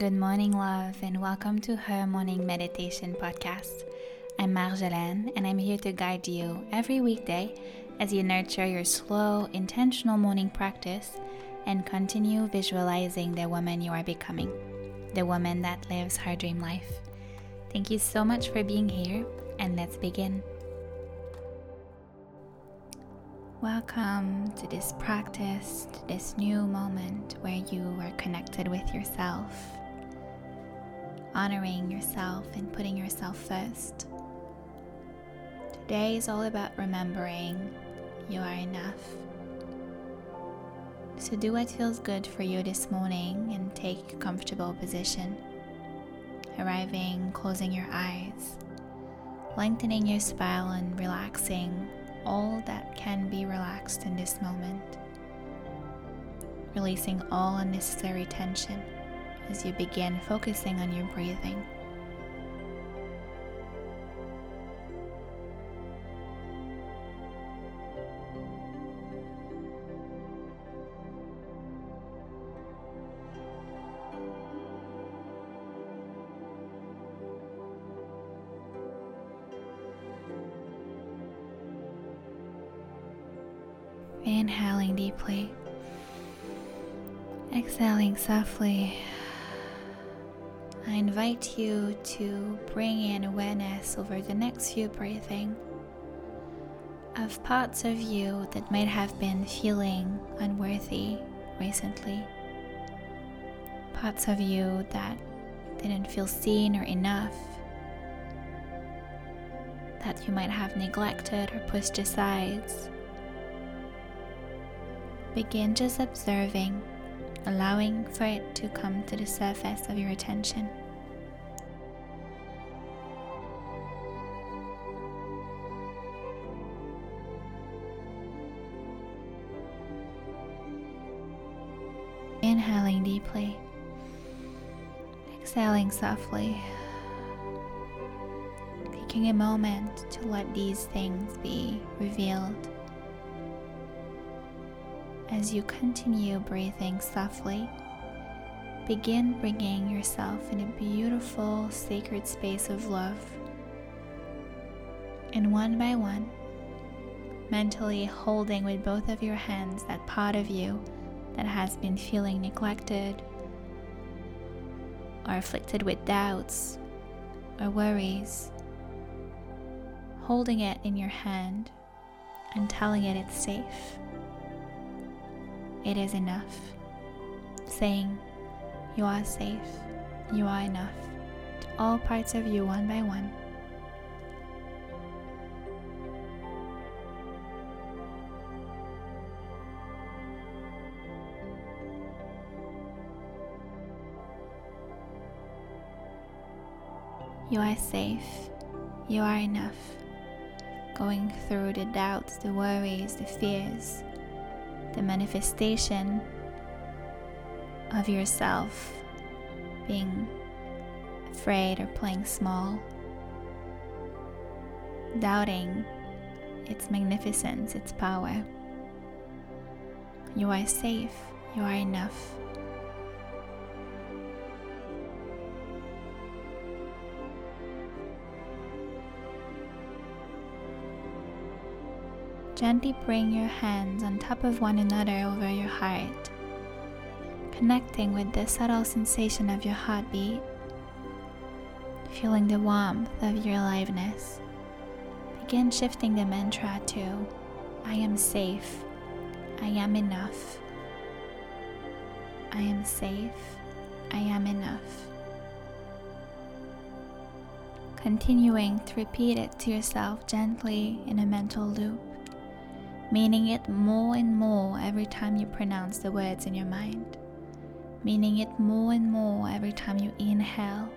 Good morning, love, and welcome to her morning meditation podcast. I'm Marjolaine, and I'm here to guide you every weekday as you nurture your slow, intentional morning practice and continue visualizing the woman you are becoming, the woman that lives her dream life. Thank you so much for being here, and let's begin. Welcome to this practice, to this new moment where you are connected with yourself honoring yourself and putting yourself first. Today is all about remembering you are enough. So do what feels good for you this morning and take a comfortable position. Arriving, closing your eyes, lengthening your spine and relaxing all that can be relaxed in this moment. Releasing all unnecessary tension as you begin focusing on your breathing. Inhaling deeply, exhaling softly. I invite you to bring in awareness over the next few breathing of parts of you that might have been feeling unworthy recently. Parts of you that didn't feel seen or enough, that you might have neglected or pushed aside. Begin just observing allowing for it to come to the surface of your attention. Inhaling deeply, exhaling softly, taking a moment to let these things be revealed as you continue breathing softly, begin bringing yourself in a beautiful, sacred space of love. And one by one, mentally holding with both of your hands that part of you that has been feeling neglected or afflicted with doubts or worries, holding it in your hand and telling it it's safe it is enough. Saying, You are safe, you are enough, to all parts of you one by one. You are safe. You are enough. Going through the doubts, the worries, the fears, the manifestation of yourself being afraid or playing small, doubting its magnificence, its power. You are safe, you are enough. Gently bring your hands on top of one another over your heart, connecting with the subtle sensation of your heartbeat, feeling the warmth of your aliveness. Begin shifting the mantra to I am safe, I am enough. I am safe, I am enough. Continuing to repeat it to yourself gently in a mental loop meaning it more and more every time you pronounce the words in your mind, meaning it more and more every time you inhale,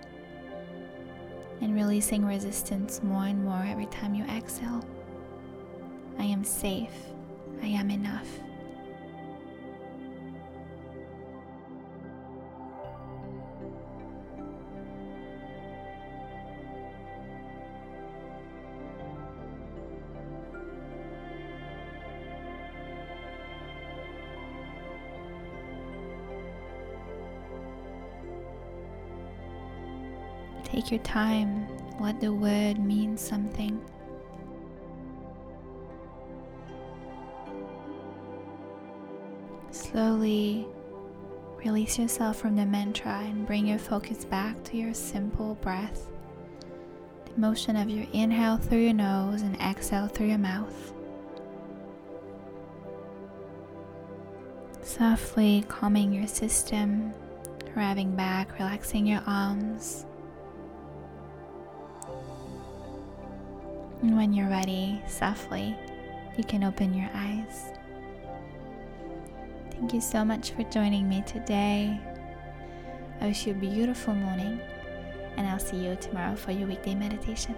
and releasing resistance more and more every time you exhale. I am safe. I am enough. Take your time, let the word mean something. Slowly release yourself from the mantra and bring your focus back to your simple breath. The motion of your inhale through your nose and exhale through your mouth. Softly calming your system, arriving back, relaxing your arms. And when you're ready, softly, you can open your eyes. Thank you so much for joining me today. I wish you a beautiful morning, and I'll see you tomorrow for your weekday meditation.